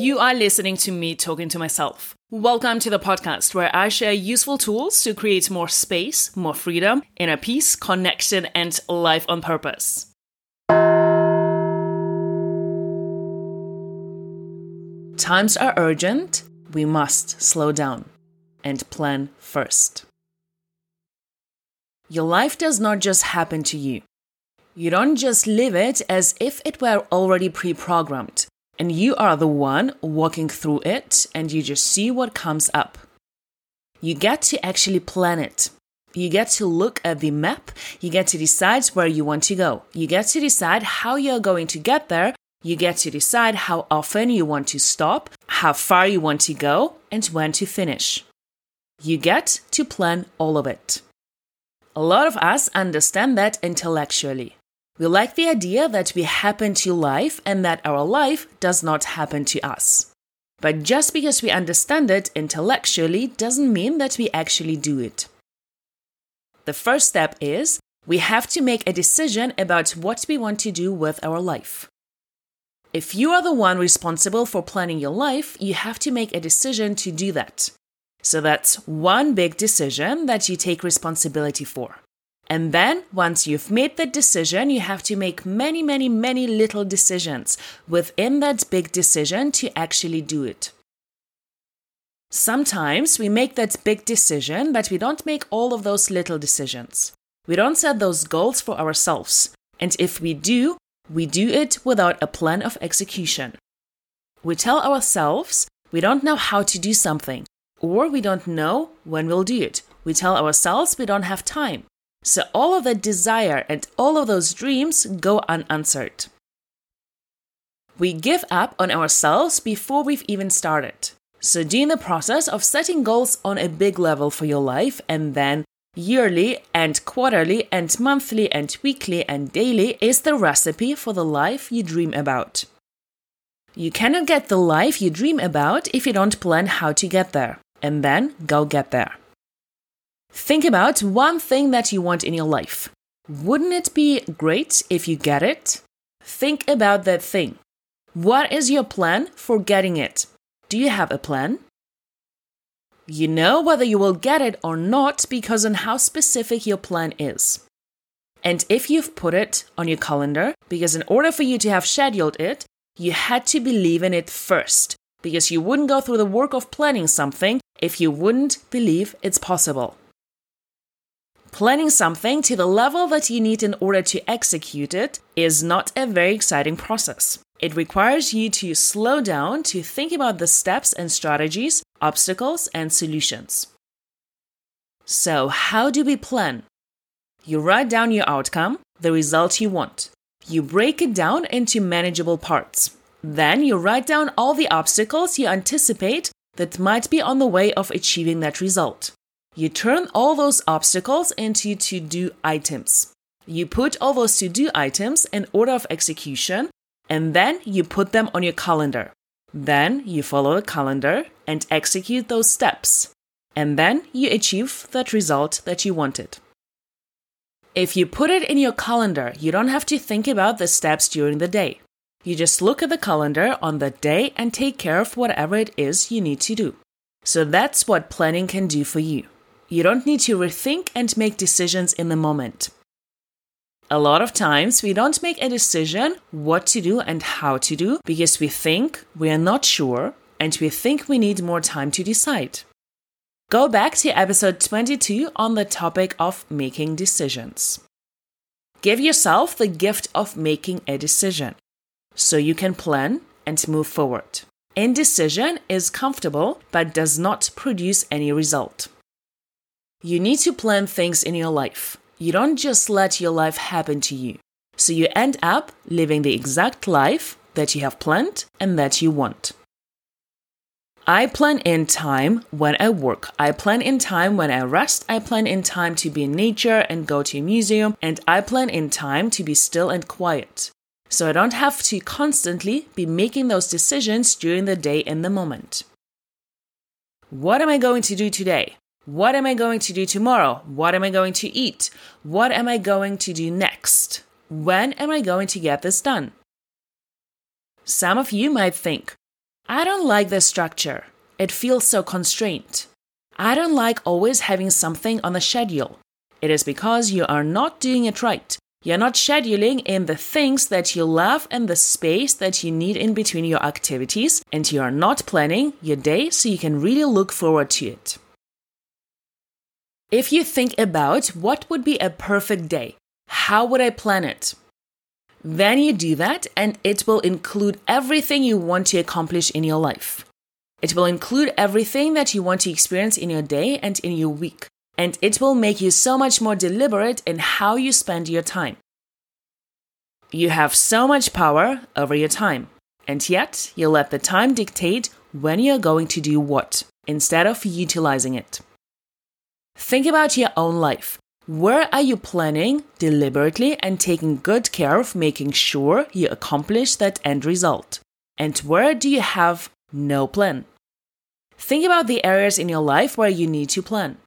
You are listening to me talking to myself. Welcome to the podcast where I share useful tools to create more space, more freedom, inner peace, connection, and life on purpose. Times are urgent. We must slow down and plan first. Your life does not just happen to you. You don't just live it as if it were already pre programmed and you are the one walking through it and you just see what comes up. You get to actually plan it. You get to look at the map. You get to decide where you want to go. You get to decide how you're going to get there. You get to decide how often you want to stop, how far you want to go, and when to finish. You get to plan all of it. A lot of us understand that intellectually. We like the idea that we happen to life and that our life does not happen to us. But just because we understand it intellectually doesn't mean that we actually do it. The first step is we have to make a decision about what we want to do with our life. If you are the one responsible for planning your life, you have to make a decision to do that. So that's one big decision that you take responsibility for. And then, once you've made that decision, you have to make many, many, many little decisions within that big decision to actually do it. Sometimes we make that big decision, but we don't make all of those little decisions. We don't set those goals for ourselves. And if we do, we do it without a plan of execution. We tell ourselves we don't know how to do something, or we don't know when we'll do it. We tell ourselves we don't have time. So all of that desire and all of those dreams go unanswered. We give up on ourselves before we've even started. So, do the process of setting goals on a big level for your life and then yearly and quarterly and monthly and weekly and daily is the recipe for the life you dream about. You cannot get the life you dream about if you don't plan how to get there, and then go get there. Think about one thing that you want in your life. Wouldn't it be great if you get it? Think about that thing. What is your plan for getting it? Do you have a plan? You know whether you will get it or not because on how specific your plan is. And if you've put it on your calendar, because in order for you to have scheduled it, you had to believe in it first, because you wouldn't go through the work of planning something if you wouldn't believe it's possible. Planning something to the level that you need in order to execute it is not a very exciting process. It requires you to slow down to think about the steps and strategies, obstacles, and solutions. So, how do we plan? You write down your outcome, the result you want. You break it down into manageable parts. Then you write down all the obstacles you anticipate that might be on the way of achieving that result. You turn all those obstacles into to do items. You put all those to do items in order of execution and then you put them on your calendar. Then you follow the calendar and execute those steps. And then you achieve that result that you wanted. If you put it in your calendar, you don't have to think about the steps during the day. You just look at the calendar on that day and take care of whatever it is you need to do. So that's what planning can do for you. You don't need to rethink and make decisions in the moment. A lot of times, we don't make a decision what to do and how to do because we think we are not sure and we think we need more time to decide. Go back to episode 22 on the topic of making decisions. Give yourself the gift of making a decision so you can plan and move forward. Indecision is comfortable but does not produce any result. You need to plan things in your life. You don't just let your life happen to you. So you end up living the exact life that you have planned and that you want. I plan in time when I work. I plan in time when I rest. I plan in time to be in nature and go to a museum. And I plan in time to be still and quiet. So I don't have to constantly be making those decisions during the day in the moment. What am I going to do today? What am I going to do tomorrow? What am I going to eat? What am I going to do next? When am I going to get this done? Some of you might think, I don't like the structure. It feels so constrained. I don't like always having something on the schedule. It is because you are not doing it right. You're not scheduling in the things that you love and the space that you need in between your activities, and you are not planning your day so you can really look forward to it. If you think about what would be a perfect day, how would I plan it? Then you do that, and it will include everything you want to accomplish in your life. It will include everything that you want to experience in your day and in your week and it will make you so much more deliberate in how you spend your time. You have so much power over your time, and yet you let the time dictate when you're going to do what instead of utilizing it. Think about your own life. Where are you planning deliberately and taking good care of making sure you accomplish that end result? And where do you have no plan? Think about the areas in your life where you need to plan.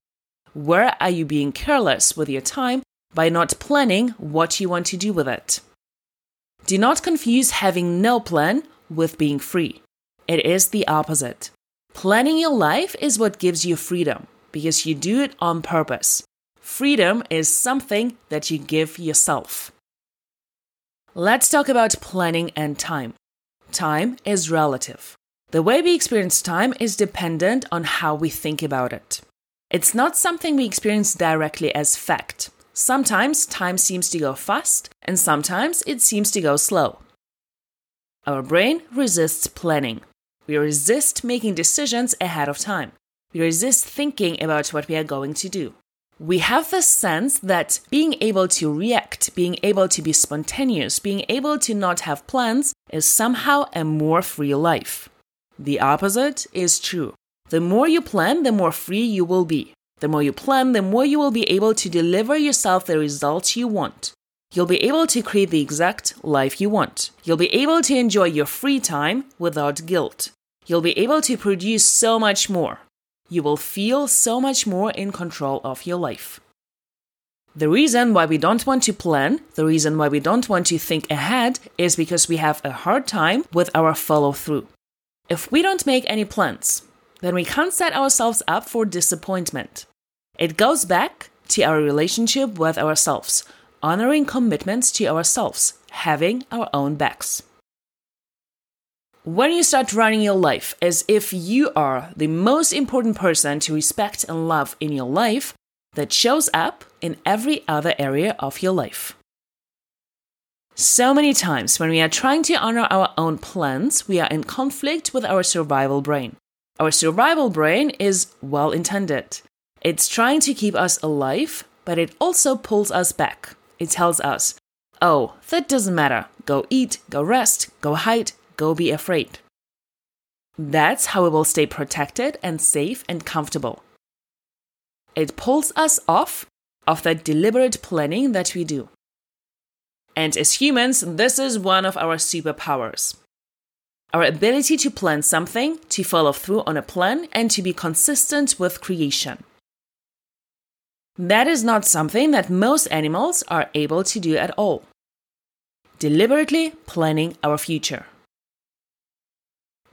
Where are you being careless with your time by not planning what you want to do with it? Do not confuse having no plan with being free. It is the opposite. Planning your life is what gives you freedom because you do it on purpose. Freedom is something that you give yourself. Let's talk about planning and time. Time is relative. The way we experience time is dependent on how we think about it. It's not something we experience directly as fact. Sometimes time seems to go fast, and sometimes it seems to go slow. Our brain resists planning. We resist making decisions ahead of time. We resist thinking about what we are going to do. We have the sense that being able to react, being able to be spontaneous, being able to not have plans is somehow a more free life. The opposite is true. The more you plan, the more free you will be. The more you plan, the more you will be able to deliver yourself the results you want. You'll be able to create the exact life you want. You'll be able to enjoy your free time without guilt. You'll be able to produce so much more. You will feel so much more in control of your life. The reason why we don't want to plan, the reason why we don't want to think ahead, is because we have a hard time with our follow through. If we don't make any plans, then we can't set ourselves up for disappointment. It goes back to our relationship with ourselves, honoring commitments to ourselves, having our own backs. When you start running your life as if you are the most important person to respect and love in your life, that shows up in every other area of your life. So many times when we are trying to honor our own plans, we are in conflict with our survival brain. Our survival brain is well intended. It's trying to keep us alive, but it also pulls us back. It tells us, oh, that doesn't matter. Go eat, go rest, go hide, go be afraid. That's how we will stay protected and safe and comfortable. It pulls us off of that deliberate planning that we do. And as humans, this is one of our superpowers our ability to plan something, to follow through on a plan, and to be consistent with creation. That is not something that most animals are able to do at all. Deliberately planning our future.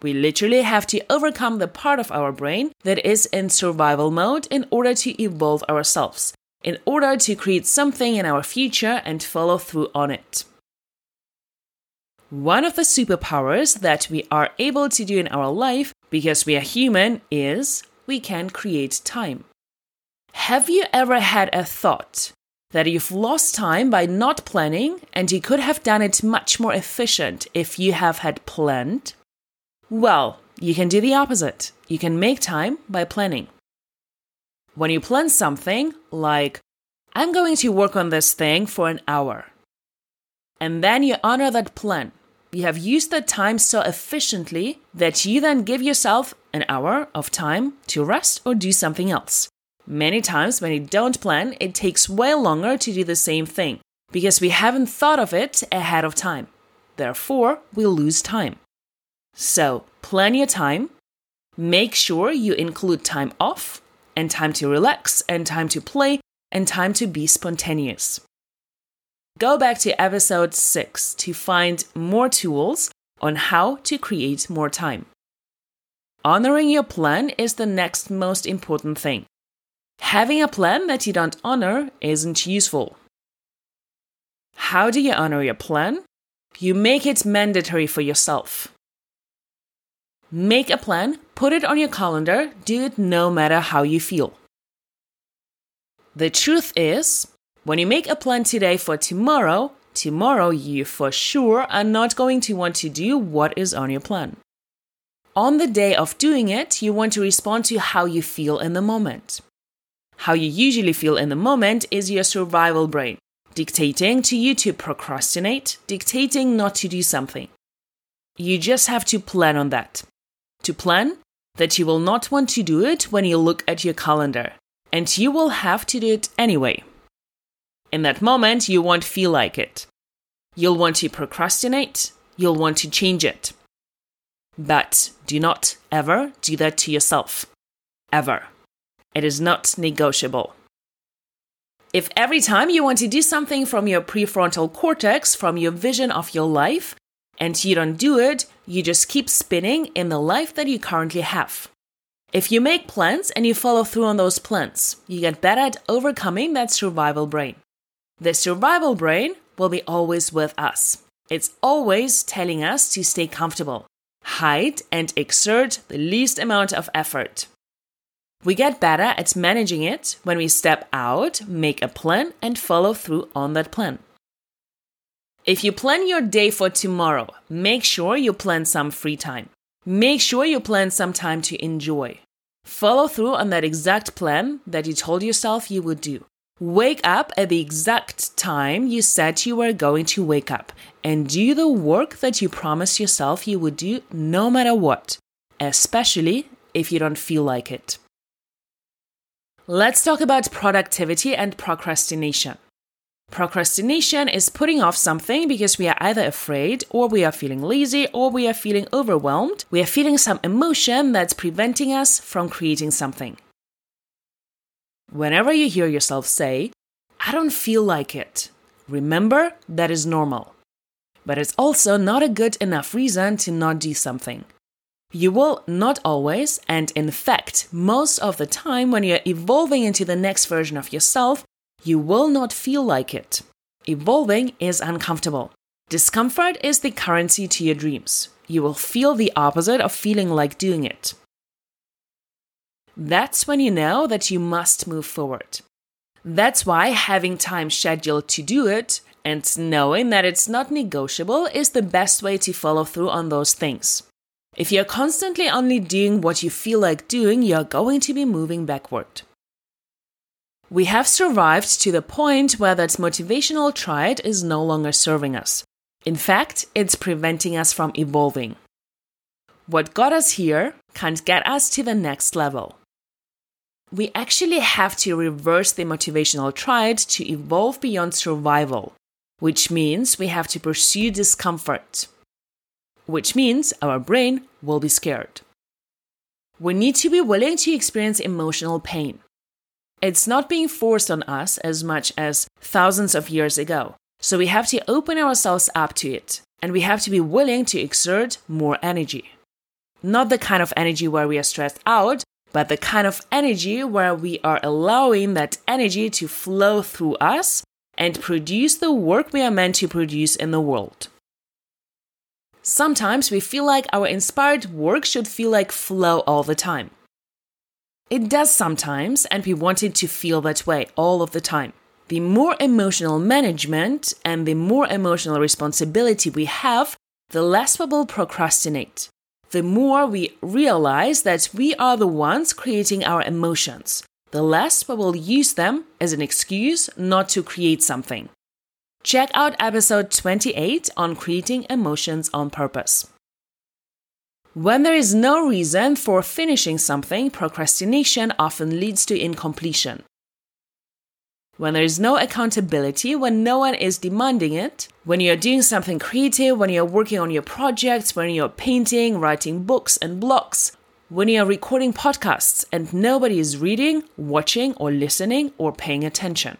We literally have to overcome the part of our brain that is in survival mode in order to evolve ourselves, in order to create something in our future and follow through on it. One of the superpowers that we are able to do in our life, because we are human, is we can create time. Have you ever had a thought that you've lost time by not planning and you could have done it much more efficient if you have had planned? Well, you can do the opposite. You can make time by planning. When you plan something like, I'm going to work on this thing for an hour, and then you honor that plan, you have used that time so efficiently that you then give yourself an hour of time to rest or do something else. Many times, when you don't plan, it takes way longer to do the same thing because we haven't thought of it ahead of time. Therefore, we lose time. So, plan your time. Make sure you include time off, and time to relax, and time to play, and time to be spontaneous. Go back to episode 6 to find more tools on how to create more time. Honoring your plan is the next most important thing. Having a plan that you don't honor isn't useful. How do you honor your plan? You make it mandatory for yourself. Make a plan, put it on your calendar, do it no matter how you feel. The truth is, when you make a plan today for tomorrow, tomorrow you for sure are not going to want to do what is on your plan. On the day of doing it, you want to respond to how you feel in the moment. How you usually feel in the moment is your survival brain, dictating to you to procrastinate, dictating not to do something. You just have to plan on that. To plan that you will not want to do it when you look at your calendar, and you will have to do it anyway. In that moment, you won't feel like it. You'll want to procrastinate, you'll want to change it. But do not ever do that to yourself. Ever. It is not negotiable. If every time you want to do something from your prefrontal cortex, from your vision of your life, and you don't do it, you just keep spinning in the life that you currently have. If you make plans and you follow through on those plans, you get better at overcoming that survival brain. The survival brain will be always with us. It's always telling us to stay comfortable hide, and exert the least amount of effort. We get better at managing it when we step out, make a plan, and follow through on that plan. If you plan your day for tomorrow, make sure you plan some free time. Make sure you plan some time to enjoy. Follow through on that exact plan that you told yourself you would do. Wake up at the exact time you said you were going to wake up and do the work that you promised yourself you would do no matter what, especially if you don't feel like it. Let's talk about productivity and procrastination. Procrastination is putting off something because we are either afraid, or we are feeling lazy, or we are feeling overwhelmed. We are feeling some emotion that's preventing us from creating something. Whenever you hear yourself say, I don't feel like it, remember that is normal. But it's also not a good enough reason to not do something. You will not always, and in fact, most of the time when you're evolving into the next version of yourself, you will not feel like it. Evolving is uncomfortable. Discomfort is the currency to your dreams. You will feel the opposite of feeling like doing it. That's when you know that you must move forward. That's why having time scheduled to do it and knowing that it's not negotiable is the best way to follow through on those things. If you're constantly only doing what you feel like doing, you're going to be moving backward. We have survived to the point where that motivational triad is no longer serving us. In fact, it's preventing us from evolving. What got us here can't get us to the next level we actually have to reverse the motivational triad to evolve beyond survival, which means we have to pursue discomfort, which means our brain will be scared. We need to be willing to experience emotional pain. It's not being forced on us as much as thousands of years ago, so we have to open ourselves up to it, and we have to be willing to exert more energy. Not the kind of energy where we are stressed out, but the kind of energy where we are allowing that energy to flow through us and produce the work we are meant to produce in the world. Sometimes we feel like our inspired work should feel like flow all the time. It does sometimes, and we want it to feel that way all of the time. The more emotional management and the more emotional responsibility we have, the less we will procrastinate the more we realize that we are the ones creating our emotions, the less we will use them as an excuse not to create something. Check out episode 28 on creating emotions on purpose. When there is no reason for finishing something, procrastination often leads to incompletion when there is no accountability, when no one is demanding it, when you're doing something creative, when you're working on your projects, when you're painting, writing books and blogs, when you're recording podcasts and nobody is reading, watching, or listening or paying attention.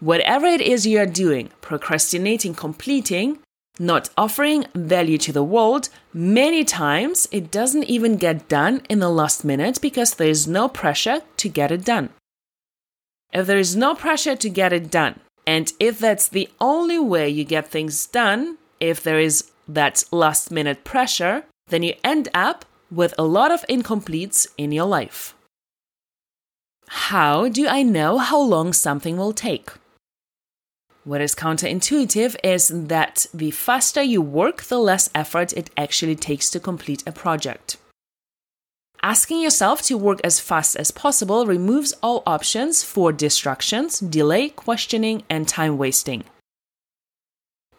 Whatever it is you're doing, procrastinating completing, not offering value to the world, many times it doesn't even get done in the last minute because there is no pressure to get it done. If there is no pressure to get it done, and if that's the only way you get things done, if there is that last minute pressure, then you end up with a lot of incompletes in your life. How do I know how long something will take? What is counterintuitive is that the faster you work, the less effort it actually takes to complete a project. Asking yourself to work as fast as possible removes all options for distractions, delay, questioning, and time wasting.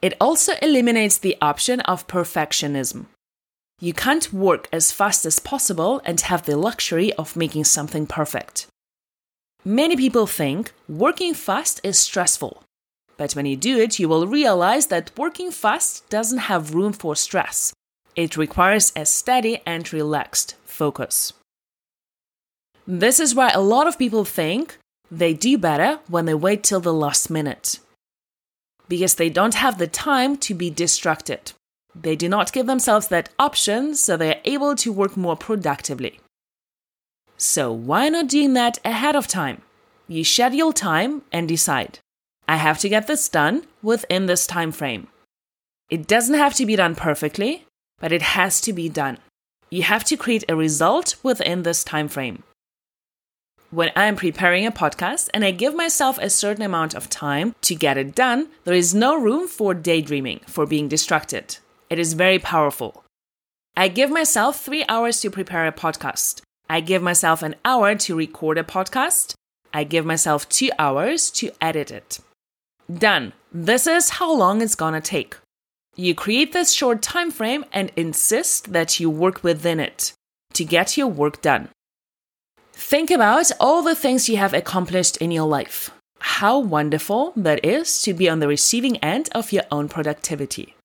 It also eliminates the option of perfectionism. You can't work as fast as possible and have the luxury of making something perfect. Many people think working fast is stressful, but when you do it, you will realize that working fast doesn't have room for stress. It requires a steady and relaxed focus. This is why a lot of people think they do better when they wait till the last minute. Because they don't have the time to be distracted. They do not give themselves that option, so they are able to work more productively. So, why not doing that ahead of time? You schedule time and decide. I have to get this done within this time frame. It doesn't have to be done perfectly, but it has to be done. You have to create a result within this time frame. When I am preparing a podcast and I give myself a certain amount of time to get it done, there is no room for daydreaming, for being distracted. It is very powerful. I give myself three hours to prepare a podcast. I give myself an hour to record a podcast. I give myself two hours to edit it. Done. This is how long it's gonna take. You create this short time frame and insist that you work within it to get your work done. Think about all the things you have accomplished in your life. How wonderful that is to be on the receiving end of your own productivity.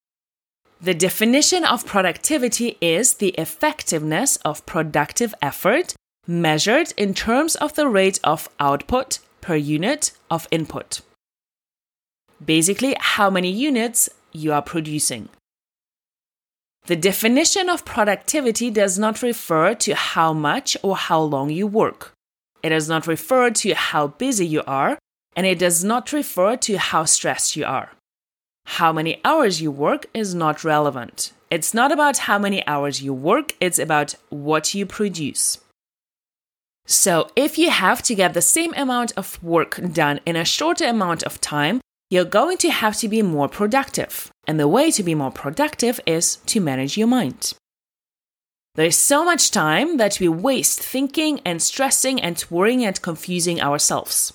The definition of productivity is the effectiveness of productive effort measured in terms of the rate of output per unit of input basically how many units you are producing. The definition of productivity does not refer to how much or how long you work. It does not refer to how busy you are, and it does not refer to how stressed you are. How many hours you work is not relevant. It's not about how many hours you work, it's about what you produce. So, if you have to get the same amount of work done in a shorter amount of time, you're going to have to be more productive. And the way to be more productive is to manage your mind. There is so much time that we waste thinking and stressing and worrying and confusing ourselves.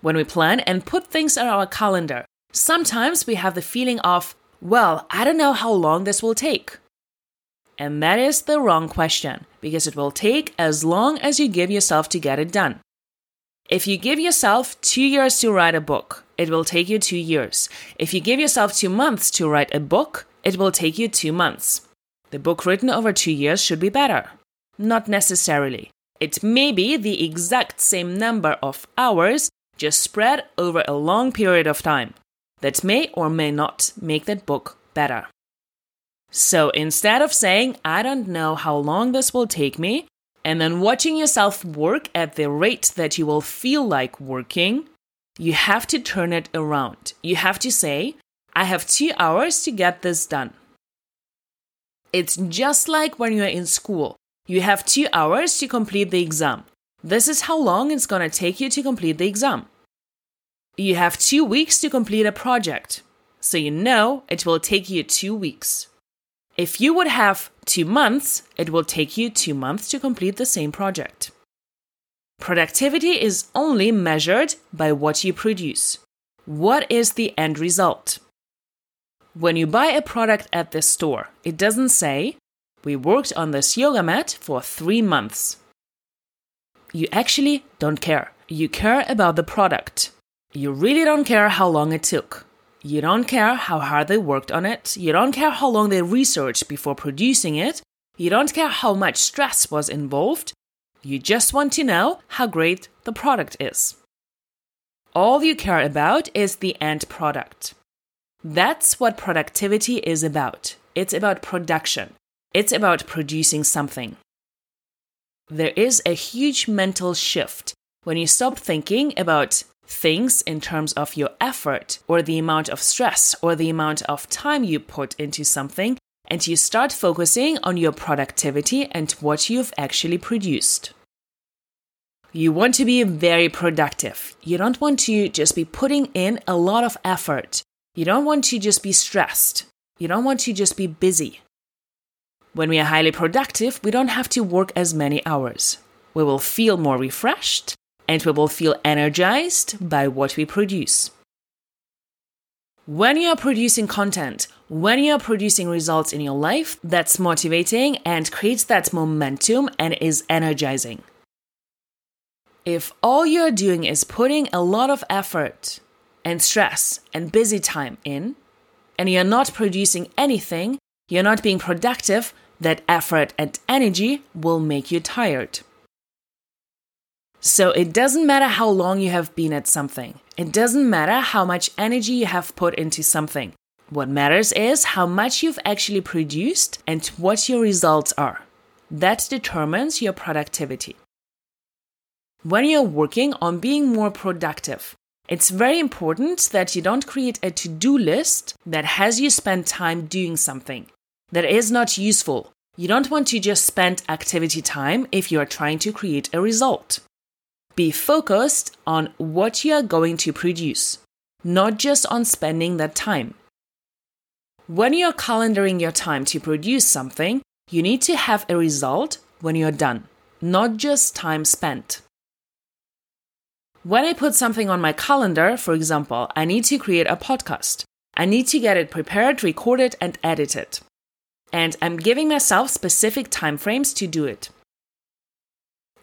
When we plan and put things on our calendar, sometimes we have the feeling of, well, I don't know how long this will take. And that is the wrong question because it will take as long as you give yourself to get it done. If you give yourself two years to write a book, it will take you two years. If you give yourself two months to write a book, it will take you two months. The book written over two years should be better. Not necessarily. It may be the exact same number of hours, just spread over a long period of time. That may or may not make that book better. So instead of saying, I don't know how long this will take me, and then watching yourself work at the rate that you will feel like working, you have to turn it around. You have to say, I have two hours to get this done. It's just like when you're in school. You have two hours to complete the exam. This is how long it's going to take you to complete the exam. You have two weeks to complete a project. So you know it will take you two weeks. If you would have two months, it will take you two months to complete the same project. Productivity is only measured by what you produce. What is the end result? When you buy a product at the store, it doesn't say, We worked on this yoga mat for three months. You actually don't care. You care about the product. You really don't care how long it took. You don't care how hard they worked on it. You don't care how long they researched before producing it. You don't care how much stress was involved. You just want to know how great the product is. All you care about is the end product. That's what productivity is about. It's about production, it's about producing something. There is a huge mental shift when you stop thinking about things in terms of your effort or the amount of stress or the amount of time you put into something and you start focusing on your productivity and what you've actually produced. You want to be very productive. You don't want to just be putting in a lot of effort. You don't want to just be stressed. You don't want to just be busy. When we are highly productive, we don't have to work as many hours. We will feel more refreshed and we will feel energized by what we produce. When you are producing content, when you are producing results in your life, that's motivating and creates that momentum and is energizing. If all you're doing is putting a lot of effort and stress and busy time in, and you're not producing anything, you're not being productive, that effort and energy will make you tired. So it doesn't matter how long you have been at something, it doesn't matter how much energy you have put into something. What matters is how much you've actually produced and what your results are. That determines your productivity. When you're working on being more productive, it's very important that you don't create a to do list that has you spend time doing something that is not useful. You don't want to just spend activity time if you are trying to create a result. Be focused on what you are going to produce, not just on spending that time. When you're calendaring your time to produce something, you need to have a result when you're done, not just time spent. When I put something on my calendar, for example, I need to create a podcast. I need to get it prepared, recorded, and edited. And I'm giving myself specific timeframes to do it.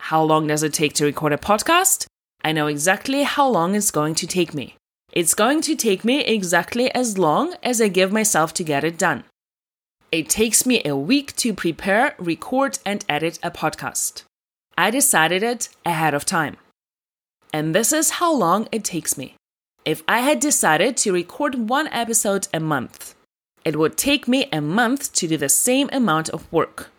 How long does it take to record a podcast? I know exactly how long it's going to take me. It's going to take me exactly as long as I give myself to get it done. It takes me a week to prepare, record, and edit a podcast. I decided it ahead of time. And this is how long it takes me. If I had decided to record one episode a month, it would take me a month to do the same amount of work.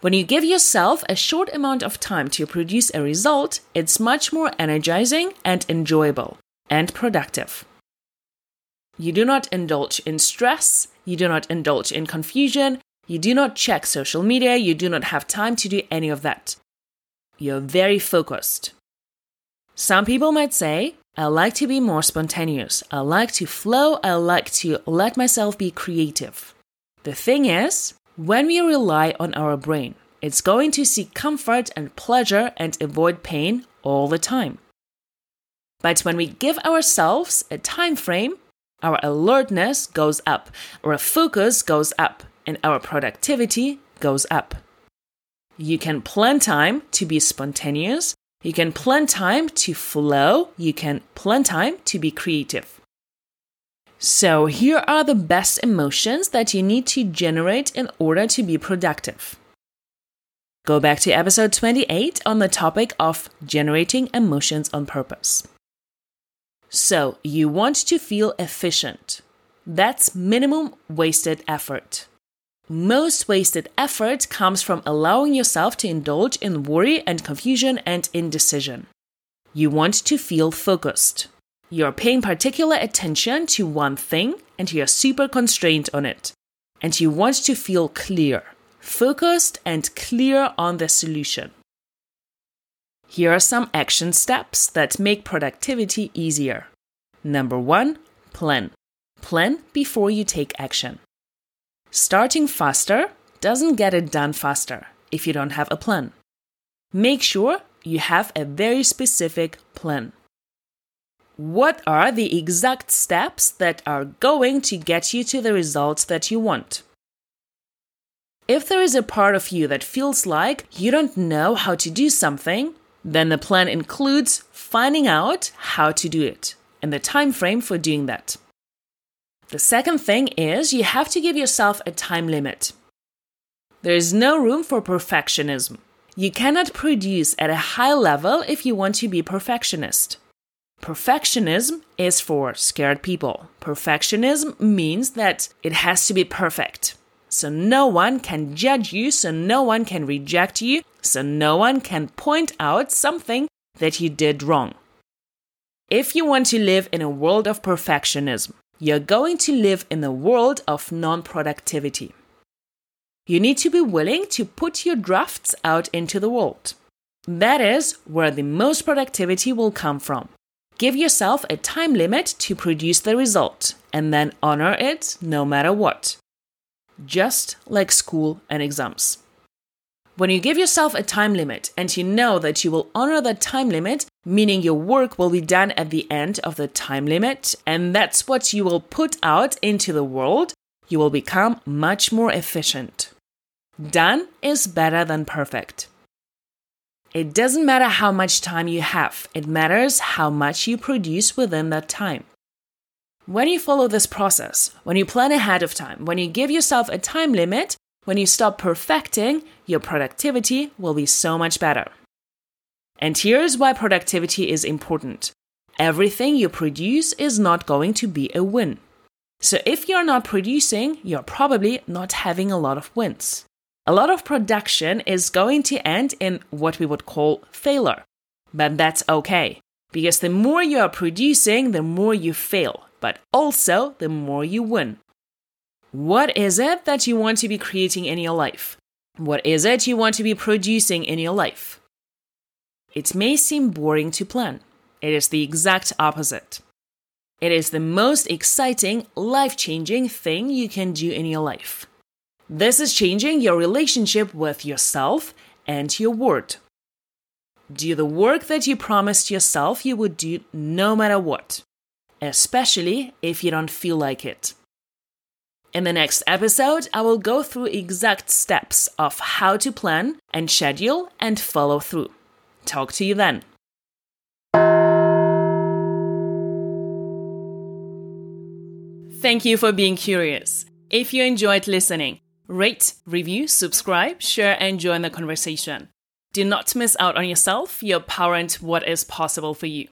When you give yourself a short amount of time to produce a result, it's much more energizing and enjoyable and productive. You do not indulge in stress, you do not indulge in confusion, you do not check social media, you do not have time to do any of that. You're very focused. Some people might say, I like to be more spontaneous. I like to flow. I like to let myself be creative. The thing is, when we rely on our brain, it's going to seek comfort and pleasure and avoid pain all the time. But when we give ourselves a time frame, our alertness goes up, our focus goes up, and our productivity goes up. You can plan time to be spontaneous you can plan time to flow. You can plan time to be creative. So, here are the best emotions that you need to generate in order to be productive. Go back to episode 28 on the topic of generating emotions on purpose. So, you want to feel efficient. That's minimum wasted effort. Most wasted effort comes from allowing yourself to indulge in worry and confusion and indecision. You want to feel focused. You're paying particular attention to one thing and you're super constrained on it. And you want to feel clear, focused, and clear on the solution. Here are some action steps that make productivity easier. Number one, plan. Plan before you take action. Starting faster doesn't get it done faster if you don't have a plan. Make sure you have a very specific plan. What are the exact steps that are going to get you to the results that you want? If there is a part of you that feels like you don't know how to do something, then the plan includes finding out how to do it and the time frame for doing that. The second thing is you have to give yourself a time limit. There is no room for perfectionism. You cannot produce at a high level if you want to be perfectionist. Perfectionism is for scared people. Perfectionism means that it has to be perfect. So no one can judge you, so no one can reject you, so no one can point out something that you did wrong. If you want to live in a world of perfectionism, you're going to live in a world of non productivity. You need to be willing to put your drafts out into the world. That is where the most productivity will come from. Give yourself a time limit to produce the result and then honor it no matter what. Just like school and exams. When you give yourself a time limit and you know that you will honor that time limit, meaning your work will be done at the end of the time limit, and that's what you will put out into the world, you will become much more efficient. Done is better than perfect. It doesn't matter how much time you have, it matters how much you produce within that time. When you follow this process, when you plan ahead of time, when you give yourself a time limit, when you stop perfecting, your productivity will be so much better. And here's why productivity is important everything you produce is not going to be a win. So if you're not producing, you're probably not having a lot of wins a lot of production is going to end in what we would call failure. But that's okay, because the more you are producing, the more you fail, but also the more you win. What is it that you want to be creating in your life? What is it you want to be producing in your life? It may seem boring to plan. It is the exact opposite. It is the most exciting, life changing thing you can do in your life. This is changing your relationship with yourself and your word. Do the work that you promised yourself you would do no matter what, especially if you don't feel like it. In the next episode, I will go through exact steps of how to plan and schedule and follow through. Talk to you then. Thank you for being curious. If you enjoyed listening, Rate, review, subscribe, share, and join the conversation. Do not miss out on yourself, your power, and what is possible for you.